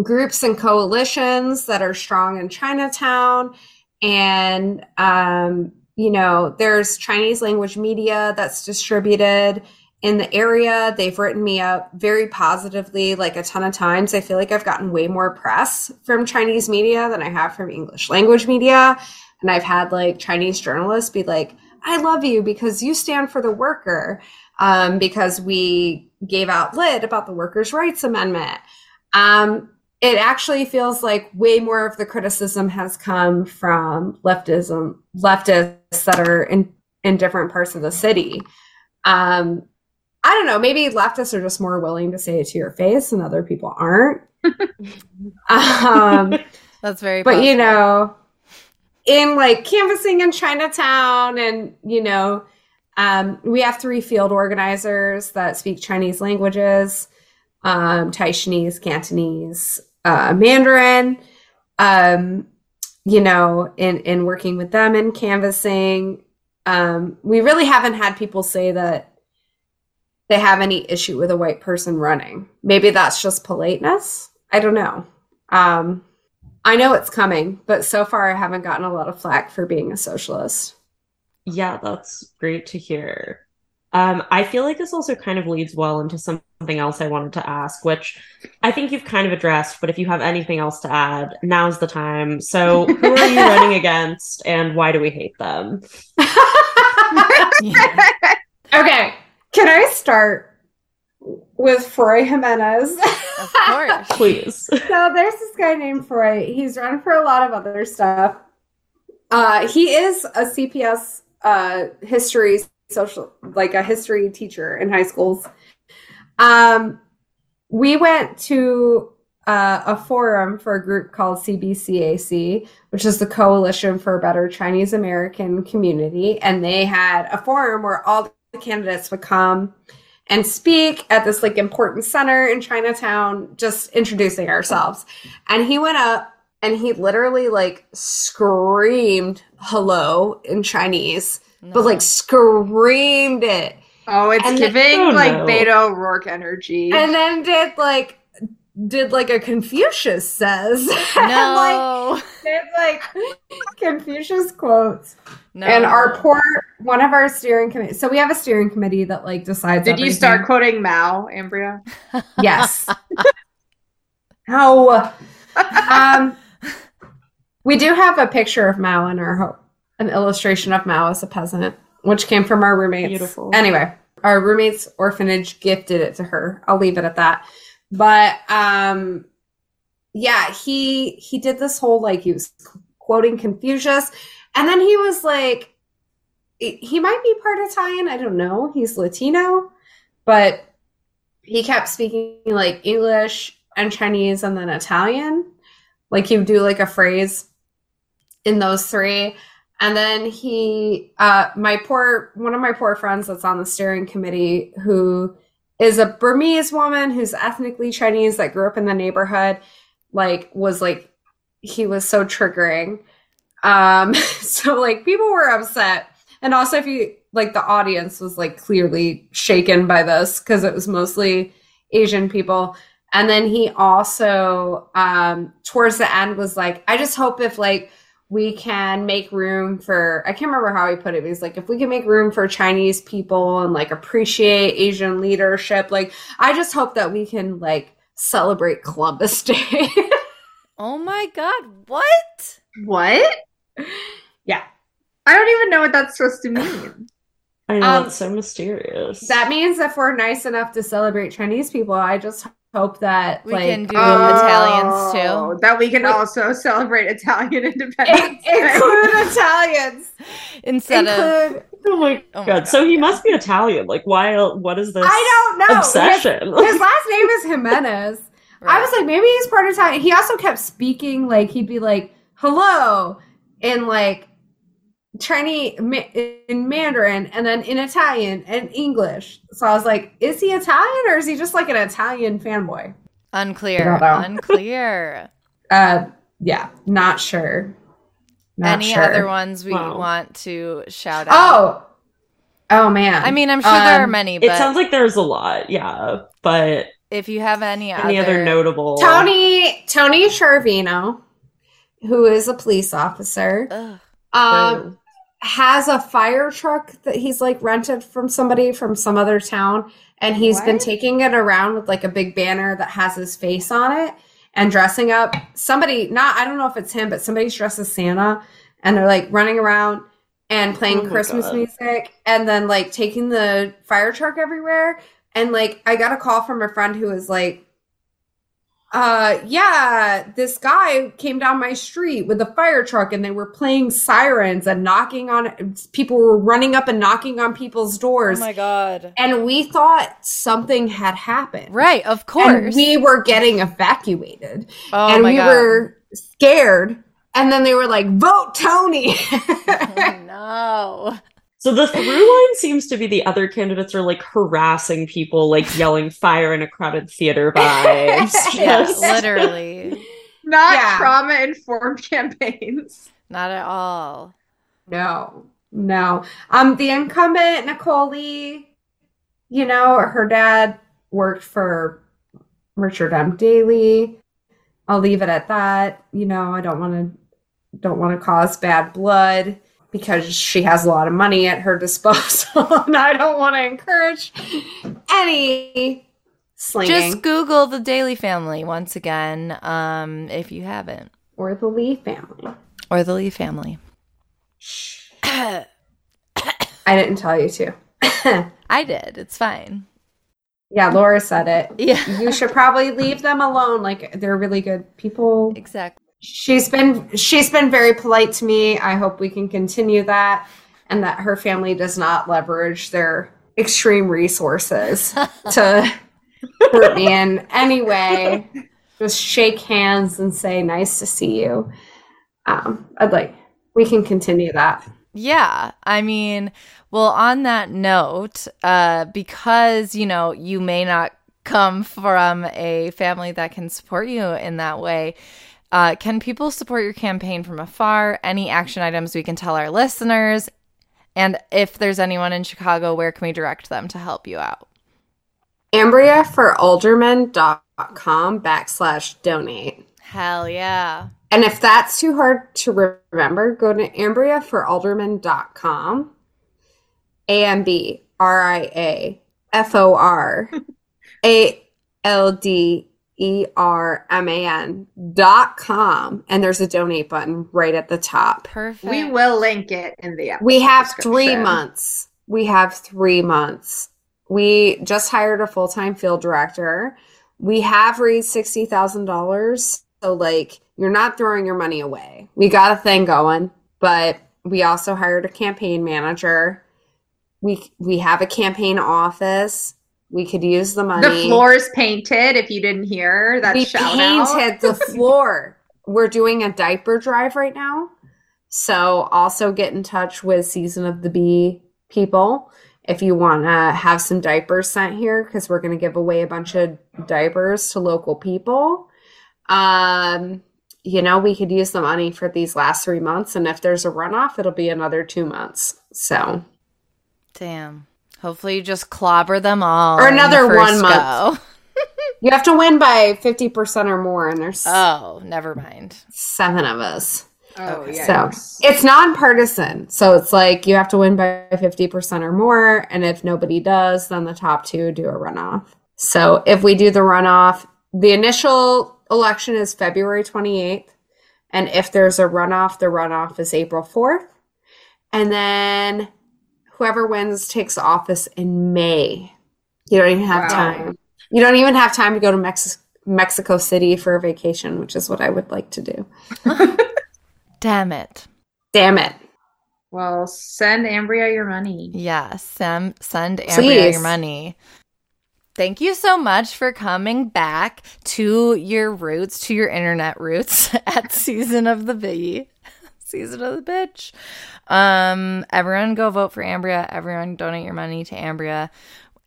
groups and coalitions that are strong in Chinatown. And, um, you know, there's Chinese language media that's distributed in the area. They've written me up very positively, like a ton of times. I feel like I've gotten way more press from Chinese media than I have from English language media. And I've had like Chinese journalists be like, I love you because you stand for the worker, um, because we gave out lit about the Workers' Rights Amendment. Um, it actually feels like way more of the criticism has come from leftism leftists that are in in different parts of the city um i don't know maybe leftists are just more willing to say it to your face and other people aren't *laughs* um that's very but possible. you know in like canvassing in chinatown and you know um, we have three field organizers that speak chinese languages um, Taishanese, Cantonese, uh, Mandarin. Um, you know, in in working with them and canvassing, um, we really haven't had people say that they have any issue with a white person running. Maybe that's just politeness. I don't know. Um, I know it's coming, but so far I haven't gotten a lot of flack for being a socialist. Yeah, that's great to hear. Um, I feel like this also kind of leads well into something else I wanted to ask, which I think you've kind of addressed, but if you have anything else to add, now's the time. So, who are you *laughs* running against and why do we hate them? *laughs* *laughs* Okay, can I start with Froy Jimenez? Of course. *laughs* Please. so there's this guy named Froy. He's run for a lot of other stuff. Uh, he is a CPS uh, history social like a history teacher in high schools. Um, we went to uh, a forum for a group called CBCAC, which is the Coalition for a Better Chinese American Community, and they had a forum where all the candidates would come and speak at this like important center in Chinatown, just introducing ourselves. And he went up and he literally like screamed hello in Chinese no. but like screamed it. Oh, it's and giving then, oh, like no. Beto O'Rourke energy. And then did like did like a Confucius says. *laughs* No. like, did like Confucius quotes. No. And our poor one of our steering committee. So we have a steering committee that like decides. Did everything. you start quoting Mao, Ambria? *laughs* Yes. *laughs* How? Um, we do have a picture of Mao in our hope, an illustration of Mao as a peasant, which came from our roommates. Beautiful. Anyway, our roommate's orphanage gifted it to her. I'll leave it at that. But um yeah, he he did this whole like he was quoting Confucius and then he was like he might be part Italian, I don't know. He's Latino, but he kept speaking like English and Chinese and then Italian. Like he would do like a phrase in those three. And then he, uh, my poor, one of my poor friends that's on the steering committee who is a Burmese woman who's ethnically Chinese that grew up in the neighborhood, like, was like, he was so triggering. Um, *laughs* so like people were upset. And also, if you like, the audience was like clearly shaken by this because it was mostly Asian people. And then he also, um, towards the end, was like, I just hope if like, we can make room for I can't remember how he put it. He's like, if we can make room for Chinese people and like appreciate Asian leadership, like I just hope that we can like celebrate Columbus Day. *laughs* Oh my god, what? What? Yeah. I don't even know what that's supposed to mean. I know Um, it's so mysterious. That means if we're nice enough to celebrate Chinese people, I just hope that We like can do um, Italians too. Oh, That we can Wait. also *laughs* celebrate Italian independence. in- include *laughs* Italians. Instead of oh my Oh my god! God, so he yeah. must be Italian. Like, why? What is this I don't know. obsession? His, his last name is *laughs* Jimenez. I was like, maybe he's part Italian. He also kept speaking like he'd be like, "Hello," in like Chinese in Mandarin, and then in Italian and English. So I was like, is he Italian or is he just like an Italian fanboy? unclear. I don't know. Unclear. *laughs* Uh, yeah, not sure. Not Any sure. other ones we Wow. want to shout out? Oh, oh man. I mean, I'm sure there are Um, many, but it sounds like there's a lot, yeah. But if you have any, any other, notable? Tony Tony Ciaravino, who is a police officer. Ugh. Um, has a fire truck that he's like rented from somebody from some other town and he's been taking it around with like a big banner that has his face on it and dressing up. Somebody not i don't know if it's him but somebody's dressed as santa and they're like running around and playing Oh christmas God. music and then like taking the fire truck everywhere. And like i got a call from a friend who was like uh yeah this guy came down my street with a fire truck and they were playing sirens and knocking on people were running up and knocking on people's doors. Oh my god! and we thought something had happened Right, of and course. we were getting evacuated oh and we god! were scared and then they were like vote tony *laughs* oh, no. So the through line seems to be the other candidates are like harassing people, like yelling "fire in a crowded theater" *laughs* vibes. Yeah, *laughs* literally, Not Yeah. trauma informed *laughs* campaigns. not at all. No, no. Um, the incumbent Nicole Lee, you know, her dad worked for Richard M. Daley. I'll leave it at that. You know, I don't want to don't want to cause bad blood because she has a lot of money at her disposal, *laughs* and I don't want to encourage any slinging Just Google the Daley Family once again, um, if you haven't, or the Lee family. or the Lee family. *coughs* I didn't tell you to. *coughs* I did. It's fine. yeah, Laura said it. Yeah, you should probably leave them alone like they're really good people exactly. She's been she's been very polite to me. I hope we can continue that and that her family does not leverage their extreme resources *laughs* to hurt me in any way. Just shake hands and say nice to see you. Um i'd like we can continue that. Yeah, I mean, well, on that note, uh, because you know you may not come from a family that can support you in that way. Uh, can people support your campaign from afar? Any action items we can tell our listeners? And if there's anyone in Chicago, where can we direct them to help you out? ambria for alderman.com backslash donate Hell yeah. And if that's too hard to remember, go to AmbriaForAlderman.com. A M B R I A F O R A L D E R M A N dot com. And there's a donate button right at the top. Perfect. We will link it in the episode We have three months. We have three months. We just hired a full time field director. We have raised sixty thousand dollars. So like you're not throwing your money away. We got a thing going, but we also hired a campaign manager. We we have a campaign office. We could use the money. The floor is painted. If you didn't hear that we shout painted out. the *laughs* floor. We're doing a diaper drive right now. So also get in touch with Season of the Bee people if you want to have some diapers sent here because we're going to give away a bunch of diapers to local people. Um, you know, we could use the money for these last three months, and if there's a runoff, it'll be another two months. So Damn. Hopefully, you just clobber them all. Or in the another one month. *laughs* you have to win by fifty percent or more, and there's Oh, never mind. seven of us. Oh, Okay. yeah. So it's nonpartisan. So it's like you have to win by 50% or more. And if nobody does, then the top two do a runoff. So if we do the runoff, the initial election is February 28th. And if there's a runoff, the runoff is April 4th. And then whoever wins takes office in May. You don't even have Wow. time. You don't even have time to go to Mex- Mexico City for a vacation, which is what I would like to do. *laughs* Damn it. Damn it. Well, send Ambria your money. Yeah, Sam, send Ambria Please. your money. Thank you so much for coming back to your roots, to your internet roots *laughs* at Season of the Bee. *laughs* Season of the Bitch. Um, everyone go vote for Ambria. Everyone donate your money to Ambria.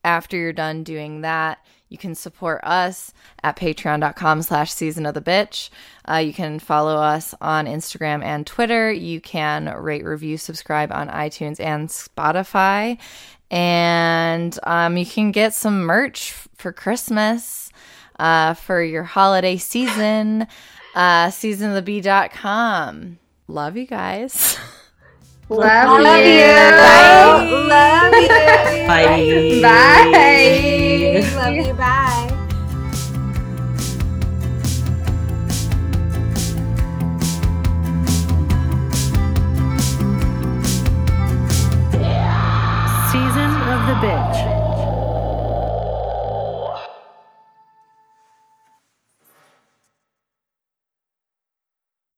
After you're done doing that, you can support us at patreon.com slash season of the bitch. Uh, you can follow us on Instagram and Twitter. You can rate, review, subscribe on iTunes and Spotify. And um, you can get some merch for Christmas, uh, for your holiday season, uh, seasonofthebee.com. Love you guys. *laughs* Love, Love you. you. Bye. Love you. Bye. Bye. Love you. Bye.